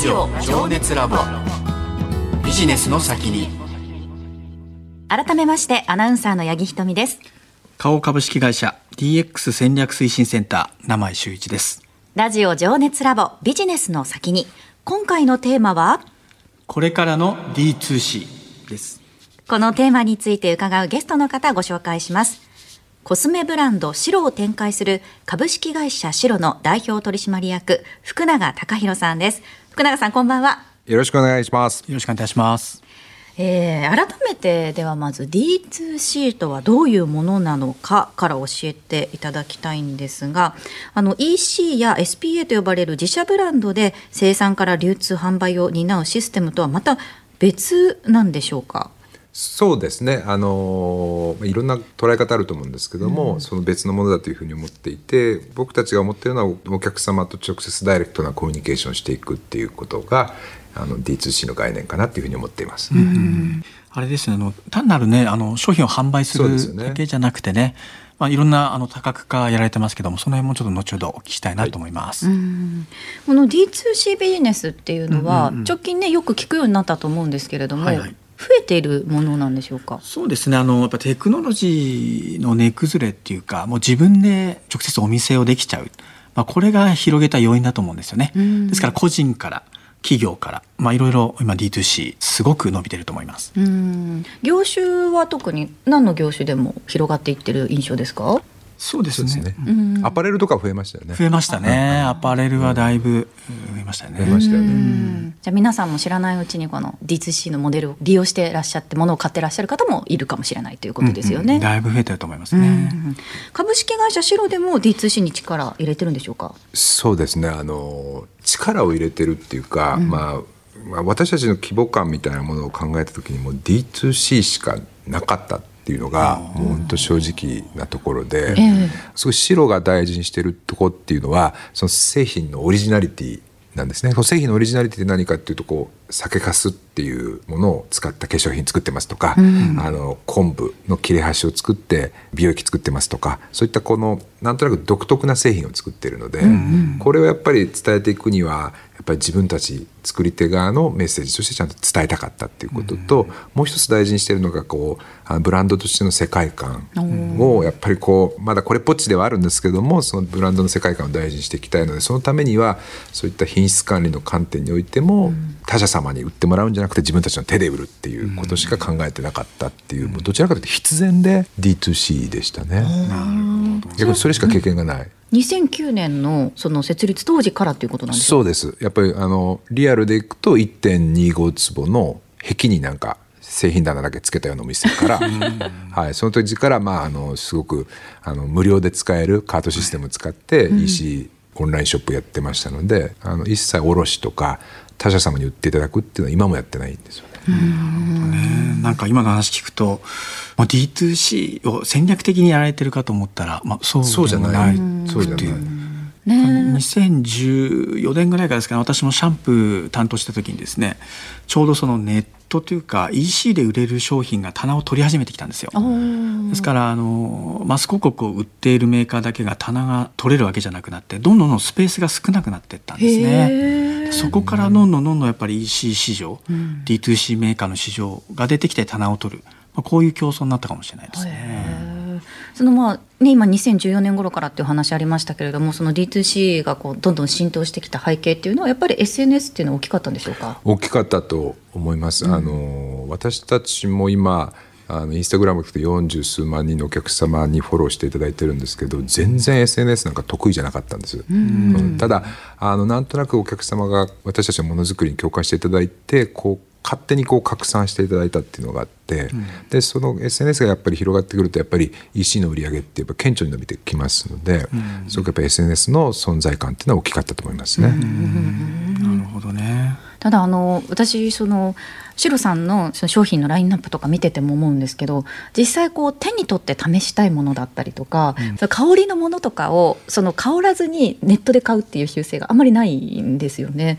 ジオ情熱ラボ。ビジネスの先に。改めましてアナウンサーの八木ひとみです。花王株式会社 DX 戦略推進センター名前修一です。ラジオ情熱ラボビジネスの先に。今回のテーマは？これからの D2C です。このテーマについて伺うゲストの方ご紹介します。コスメブランドシロを展開する株式会社シロの代表取締役福永隆弘さんです福永さんこんばんは。よろしくお願いします。よろしくお願いいたします。えー、改めてではまず D2C とはどういうものなのかから教えていただきたいんですがあの EC や SPA と呼ばれる自社ブランドで生産から流通販売を担うシステムとはまた別なんでしょうか？そうですね。あのいろんな捉え方あると思うんですけども、その別のものだというふうに思っていて、僕たちが思っているのはお客様と直接ダイレクトなコミュニケーションしていくっていうことがあの D2C の概念かなっていうふうに思っています。あれですねあの単なるねあの商品を販売するだけじゃなくてねまあ、いろんなあの多角化やられてますけどもその辺もちょっと後ほどお聞きしたいなと思います。この D2C ビジネスっていうのは直近ねよく聞くようになったと思うんですけれども、はいはい増えているものなんでしょうか？そうですね。あのやっぱテクノロジーの値崩れっていうかもう自分で直接お店をできちゃう、まあ、これが広げた要因だと思うんですよね。ですから個人から企業から、まあ、いろいろ今 D2C すごく伸びてると思います。うん。業種は特に何の業種でも広がっていってる印象ですか？そうですねね。アパレルとか増えましたよね。増えましたねアパレルはだいぶうん増えましたよね。増えましたようね。んじゃあ皆さんも知らないうちにこの D2C のモデルを利用してらっしゃってものを買ってらっしゃる方もいるかもしれないということですよね。だいぶ増えてると思いますね。うん株式会社シロでも D2C に力入れてるんでしょうか？そうですね。あの力を入れてるっていうか、まあ、まあ私たちの規模感みたいなものを考えた時にもう D2C しかなかったっていうのがもう本当正直なところで、ええすごい白が大事にしてるとこっていうのはその製品のオリジナリティなんですね。その製品のオリジナリティって何かっていうとこう酒粕っていうものを使った化粧品作ってますとか、あの昆布の切れ端を作って美容液作ってますとかそういったこのなんとなく独特な製品を作ってるので、これをやっぱり伝えていくにはやっぱり自分たち作り手側のメッセージとしてちゃんと伝えたかったっていうことと、もう一つ大事にしてるのがこうあのブランドとしての世界観をやっぱりこうまだこれっぽっちではあるんですけどもそのブランドの世界観を大事にしていきたいのでそのためにはそういった品質管理の観点においても、他社様に売ってもらうんじゃなくて自分たちの手で売るっていうことしか考えてなかったっていう、もうどちらかというと必然で D2C でしたね。逆にそれしか経験がない。2009年のその設立当時からということなんですそうです。やっぱりあのリアルでいくと1.25坪の壁になんか製品棚だけつけたようなお店から、はい、その時から、まあ、あのすごくあの無料で使えるカートシステムを使って EC、オンラインショップやってましたのであの一切卸とか他社様に売っていただくっていうのは今もやってないんですよね。ねなんか今の話聞くとまあ D2C を戦略的にやられてるかと思ったら、まあ、そうそうじゃなでもないいそうじゃないね。2014年ぐらいからですかね。私もシャンプー担当した時にですねちょうどそのネットというか EC で売れる商品が棚を取り始めてきたんですよ。ですからあのマス広告を売っているメーカーだけが棚が取れるわけじゃなくなってどんどんどんスペースが少なくなっていったんですへね。ー。そこからどんどんどんどんやっぱり EC 市場、D2C メーカーの市場が出てきて棚を取る、まあ、こういう競争になったかもしれないですね。そのまあね今2014年頃からっていう話ありましたけれどもその D2C がこうどんどん浸透してきた背景っていうのはやっぱり SNS っていうのは大きかったんでしょうか？大きかったと思います。あの私たちも今あのインスタグラムで40数万人のお客様にフォローしていただいてるんですけど全然 SNS なんか得意じゃなかったんです、うん。ただあのなんとなくお客様が私たちのものづくりに共感していただいてこう勝手にこう拡散していただいたっていうのがあって、でその SNS がやっぱり広がってくるとやっぱり EC の売り上げってやっぱ顕著に伸びてきますので、すごくやっぱり SNS の存在感っていうのは大きかったと思いますね。なるほどね。ただあの私そのシロさんのその商品のラインナップとか見てても思うんですけど実際こう手に取って試したいものだったりとか、その香りのものとかをその香らずにネットで買うっていう習性があんまりないんですよね、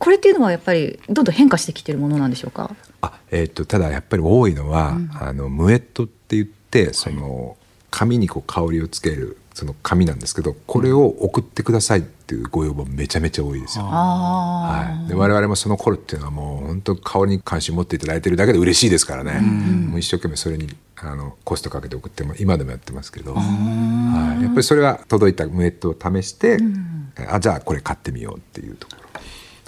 これっていうのはやっぱりどんどん変化してきてるものなんでしょうか？あえー、とただやっぱり多いのは、あのムエットって言ってその紙にこう香りをつけるその紙なんですけどこれを送ってくださいっていうご要望めちゃめちゃ多いですよ。あはい、で我々もその頃っていうのはもう本当香りに関心持っていただいてるだけで嬉しいですからね、もう一生懸命それにあのコストかけて送っても今でもやってますけど、はい、やっぱりそれは届いたムエットを試して、あじゃあこれ買ってみようっていうところ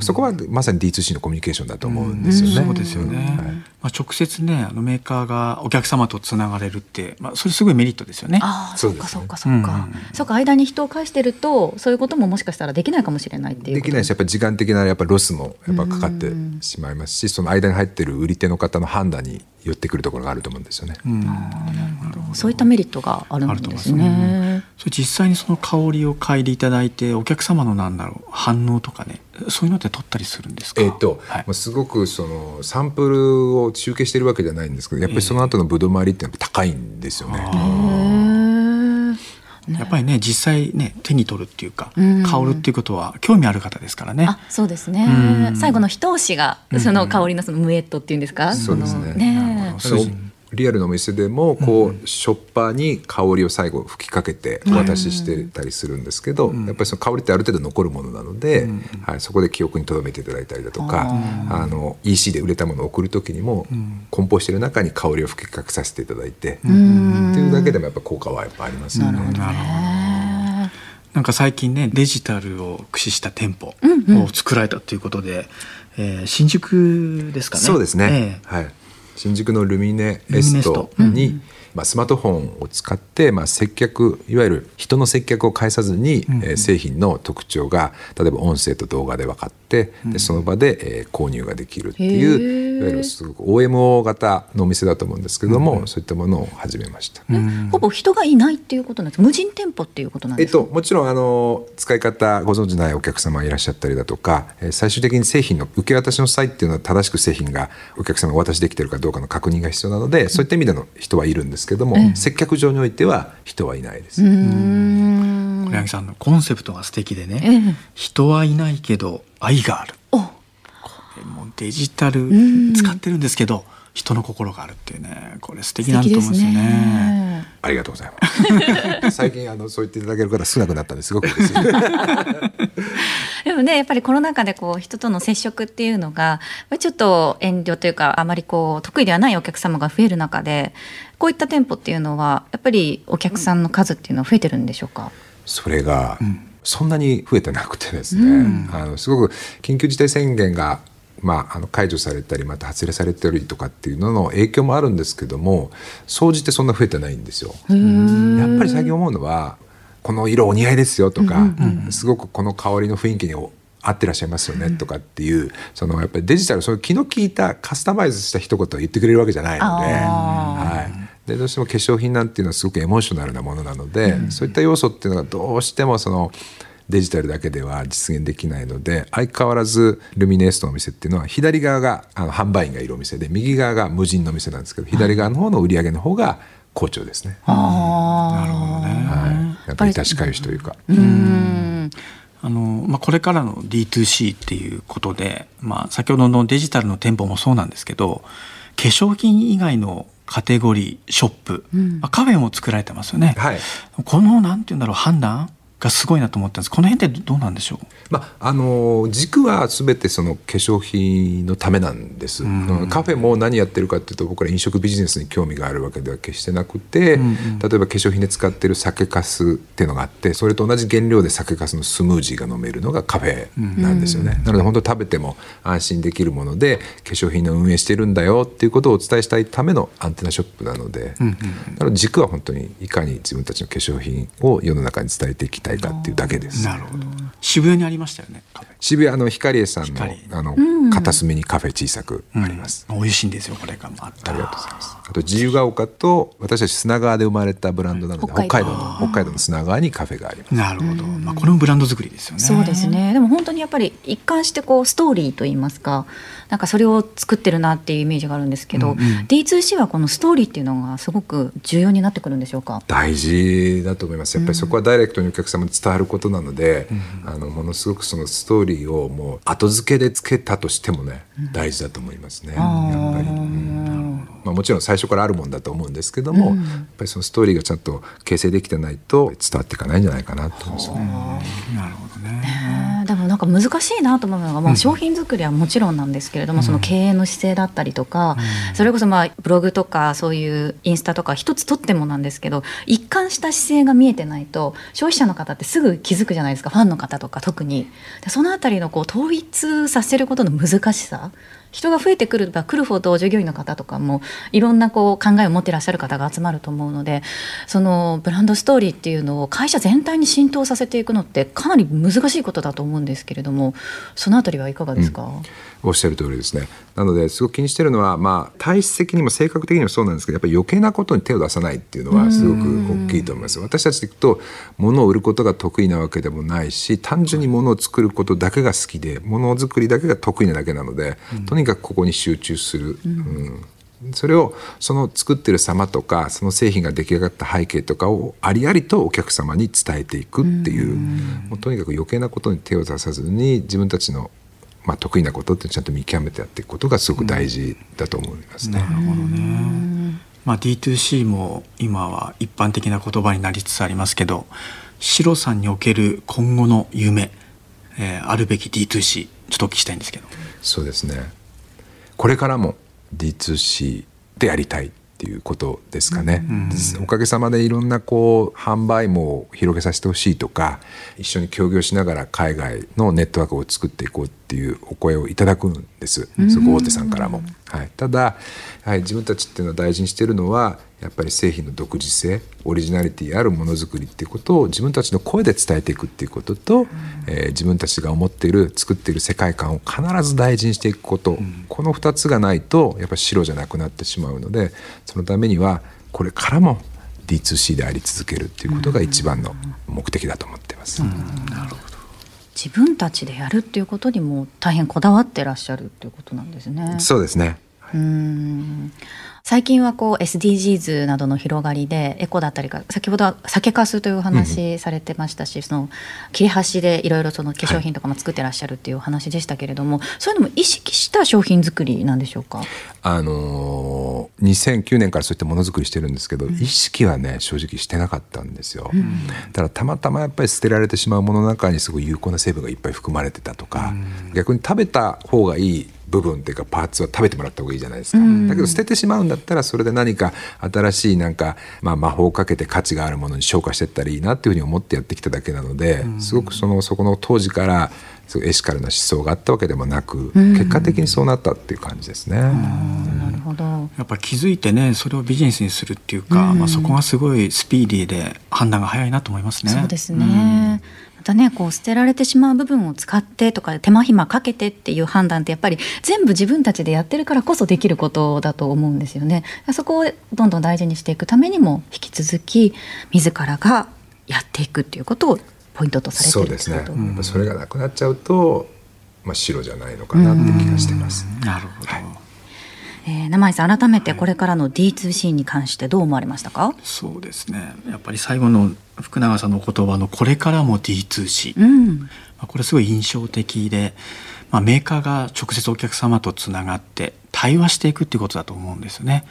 そこはまさに D2C のコミュニケーションだと思うんですよね。そうですよね、まあ、直接ねあのメーカーがお客様とつながれるって、まあ、それすごいメリットですよね。あーそううかそうかそうか、うん。そうか間に人を介してるとそういうことももしかしたらできないかもしれないっていうこと。できないしやっぱり時間的なやっぱロスもやっぱかかってしまいますしその間に入ってる売り手の方の判断に寄ってくるところがあると思うんですよね。うんそういったメリットがあるんですね。それ実際にその香りを嗅いでいただいてお客様のなんだろう反応とかねそういうのって取ったりするんですか？えっとはいまあすごくそのサンプルを集計してるわけじゃないんですけどやっぱりその後のブドウ回りっていうのは高いんですよね。へえ。やっぱりね実際ね手に取るっていうか、うん。香るっていうことは興味ある方ですからね。あ、そうですね。う。ん。最後の一押しがその香りのそのムエットっていうんですか？そうですね。のね。リアルのお店でもこう、ショッパーに香りを最後吹きかけてお渡ししてたりするんですけど、やっぱりその香りってある程度残るものなので、はい、そこで記憶に留めていただいたりだとかあの EC で売れたものを送る時にも、梱包してる中に香りを吹きかけさせていただいて、っていうだけでもやっぱ効果はやっぱありますよね。なるほどなんか最近ねデジタルを駆使した店舗を作られたということで、えー新宿ですかね。そうですね、ええ。はい、新宿のルミネエルミネススト。トに、まあ、スマートフォンを使って、まあ、接客いわゆる人の接客を介さずに、えー製品の特徴が例えば音声と動画で分かって、でその場で、えー購入ができるっていへうーいわゆるすごく OMO 型のお店だと思うんですけども、そういったものを始めました。えほぼ人がいないっていうことなんです。無人店舗っていうことなんえっですか？と、もちろんあの使い方ご存じないお客様いらっしゃったりだとか、えー最終的に製品の受け渡しの際っていうのは正しく製品がお客様がお渡しできてるかどうかの確認が必要なので、そういった意味での人はいるんですけども、接客上においては人はいないです。うーん。小柳さんのコンセプトが素敵でね、ええ。人はいないけど愛がある。お、これもうデジタル使ってるんですけど人の心があるっていうねこれ素敵素なんだ敵ですと思うんですよね。ね。ありがとうございます。最近あのそう言っていただける方少なくなったんですごく。でもねやっぱりコロナ禍でこう人との接触っていうのがちょっと遠慮というかあまりこう得意ではないお客様が増える中でこういった店舗っていうのはやっぱりお客さんの数っていうのは増えてるんでしょうか？それがそんなに増えてなくてですね、あのすごく緊急事態宣言が、まあ、あの解除されたりまた発令されたりとかっていうのの影響もあるんですけども総じてそんな増えてないんですよ。やっぱり最近思うのはこの色お似合いですよとか、すごくこの香りの雰囲気に合ってらっしゃいますよねとかっていう、そのやっぱりデジタルその気の利いたカスタマイズした一言を言ってくれるわけじゃないので。はい。でどうしても化粧品なんていうのはすごくエモーショナルなものなので、そういった要素っていうのがどうしてもそのデジタルだけでは実現できないので相変わらずルミネエストのお店っていうのは左側があの販売員がいるお店で右側が無人のお店なんですけど左側の方の売り上げの方が好調ですね。あなるほどね。はい、やっぱり確かゆしというか。ーうんあのまあ、これからの D2C っていうことで、まあ、先ほどのデジタルの店舗もそうなんですけど化粧品以外のカテゴリーショップ、まあ、カフェも作られてますよね。はいこのなんて言うんだろう判断がすごいなと思ったんです。この辺ってどうなんでしょう？まあ、あの軸は全てその化粧品のためなんです、ん。カフェも何やってるかっていうと僕ら飲食ビジネスに興味があるわけでは決してなくて、うんうん。例えば化粧品で使ってる酒粕っていうのがあってそれと同じ原料で酒粕のスムージーが飲めるのがカフェなんですよね、なので本当食べても安心できるもので化粧品の運営してるんだよっていうことをお伝えしたいためのアンテナショップなので、うんうんなので軸は本当にいかに自分たちの化粧品を世の中に伝えていきたいかっていうだけです。なるほど。渋谷にありましたよね渋谷の光栄さんの光あの、片隅にカフェ小さくあります。うん美味しいんですよこれがありがとうございます。あと自由が丘と私たち砂川で生まれたブランドなので、北海道の。北海道の砂川にカフェがあります。なるほど、まあ、これもブランド作りですよね。そうですね。でも本当にやっぱり一貫してこうストーリーといいますかなんかそれを作ってるなっていうイメージがあるんですけど、うんうん。D2C はこのストーリーっていうのがすごく重要になってくるんでしょうか？大事だと思います。やっぱりそこはダイレクトにお客様に伝わることなので、あのものすごくそのストーリーをもう後付けでつけたとしてもね、大事だと思いますね。やっぱり。うん。ままあ、もちろん最初からあるもんだと思うんですけども、うん、やっぱりそのストーリーがちゃんと形成できてないと伝わっていかないんじゃないかなと思いますね。なるほどねなんか難しいなと思うのが、まあ、商品作りはもちろんなんですけれども、うん、その経営の姿勢だったりとか、うん、それこそまあブログとかそういうインスタとか一つとってもなんですけど一貫した姿勢が見えてないと消費者の方ってすぐ気づくじゃないですか。ファンの方とか特に。でそのあたりのこう統一させることの難しさ人が増えてくれば来るほど従業員の方とかもいろんなこう考えを持ってらっしゃる方が集まると思うのでそのブランドストーリーっていうのを会社全体に浸透させていくのってかなり難しいことだと思うんですけれどもそのあたりはいかがですか、うん、おっしゃる通りですね。なのですごく気にしてるのは、まあ、体質的にも性格的にもそうなんですけどやっぱり余計なことに手を出さないっていうのはすごく大きいと思います。私たちでいくと物を売ることが得意なわけでもないし単純に物を作ることだけが好きで物作りだけが得意なだけなので、うん、とにかくここに集中する。うん。それをその作ってる様とかその製品が出来上がった背景とかをありありとお客様に伝えていくっていうもうとにかく余計なことに手を出さずに自分たちのまあ、得意なことってちゃんと見極めてやっていくことがすごく大事だと思いますね。なるほどね。まあ、D2C も今は一般的な言葉になりつつありますけどシロさんにおける今後の夢、えー、あるべき D2C ちょっとお聞きしたいんですけど。そうですねこれからも D2C でやりたいっていうことですかね、うんおかげさまでいろんなこう販売網を広げさせてほしいとか一緒に協業しながら海外のネットワークを作っていこうっていうお声をいただくんです。すご大手さんからも。はい、ただ、はい、自分たちっていうのは大事にしてるのはやっぱり製品の独自性オリジナリティあるものづくりっていうことを自分たちの声で伝えていくっていうことと、うん、えー、自分たちが思っている作っている世界観を必ず大事にしていくこと、うん、この2つがないとやっぱり白じゃなくなってしまうのでそのためにはこれからも D2C であり続けるっていうことが一番の目的だと思ってます。うん、なるほど自分たちでやるっていうことにも大変こだわってらっしゃるっていうことなんですね。そうですね。うん最近はこう SDGs などの広がりでエコだったりか先ほどは酒粕というお話されてましたし、うん、その切れ端でいろいろその化粧品とかも作ってらっしゃるっていうお話でしたけれども、はい、そういうのも意識した商品作りなんでしょうか？あのー、2009年からそういったものづくりしてるんですけど、うん、意識はね正直してなかったんですよ、うん、だからたまたまやっぱり捨てられてしまうものの中にすごい有効な成分がいっぱい含まれてたとか、逆に食べた方がいい部分っていうかパーツは食べてもらった方がいいじゃないですか、だけど捨ててしまうんだったらそれで何か新しいなんか、まあ、魔法をかけて価値があるものに昇華していったらいいなっていうふうに思ってやってきただけなので、すごくそのそこの当時からすごいエシカルな思想があったわけでもなく、結果的にそうなったっていう感じですね。なるほど。やっぱ気づいてねそれをビジネスにするっていうか、まあ、そこがすごいスピーディーで判断が早いなと思いますね。そうですね、またねこう捨てられてしまう部分を使ってとか手間暇かけてっていう判断ってやっぱり全部自分たちでやってるからこそできることだと思うんですよね。そこをどんどん大事にしていくためにも引き続き自らがやっていくっていうことをポイントとされてそうですね、うん、それがなくなっちゃうと、まあ、白じゃないのかなって気がしてます。なるほど、はいえー、生井さん改めてこれからの D2C に関してどう思われましたか、はい、そうですね。やっぱり最後の福永さんの言葉の「これからも D2C」うん、まあ、これすごい印象的で、まあ、メーカーが直接お客様とつながって対話していくっていうことだと思うんですよね。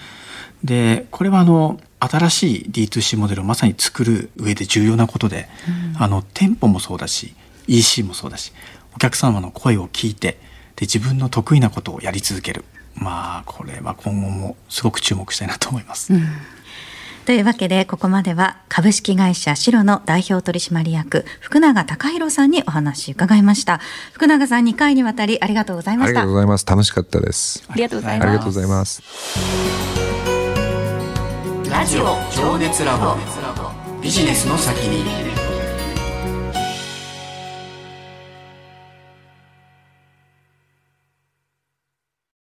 でこれはあの新しい D2C モデルをまさに作る上で重要なことで、うん、あの店舗もそうだし EC もそうだしお客様の声を聞いてで自分の得意なことをやり続けるまあこれは今後もすごく注目したいなと思います。うん。というわけでここまでは株式会社シロの代表取締役福永隆弘さんにお話伺いました。福永さん2回にわたりありがとうございました。ありがとうございます。楽しかったです。ありがとうございます。ありがとうございます。ラジオ情熱ラボ。ビジネスの先に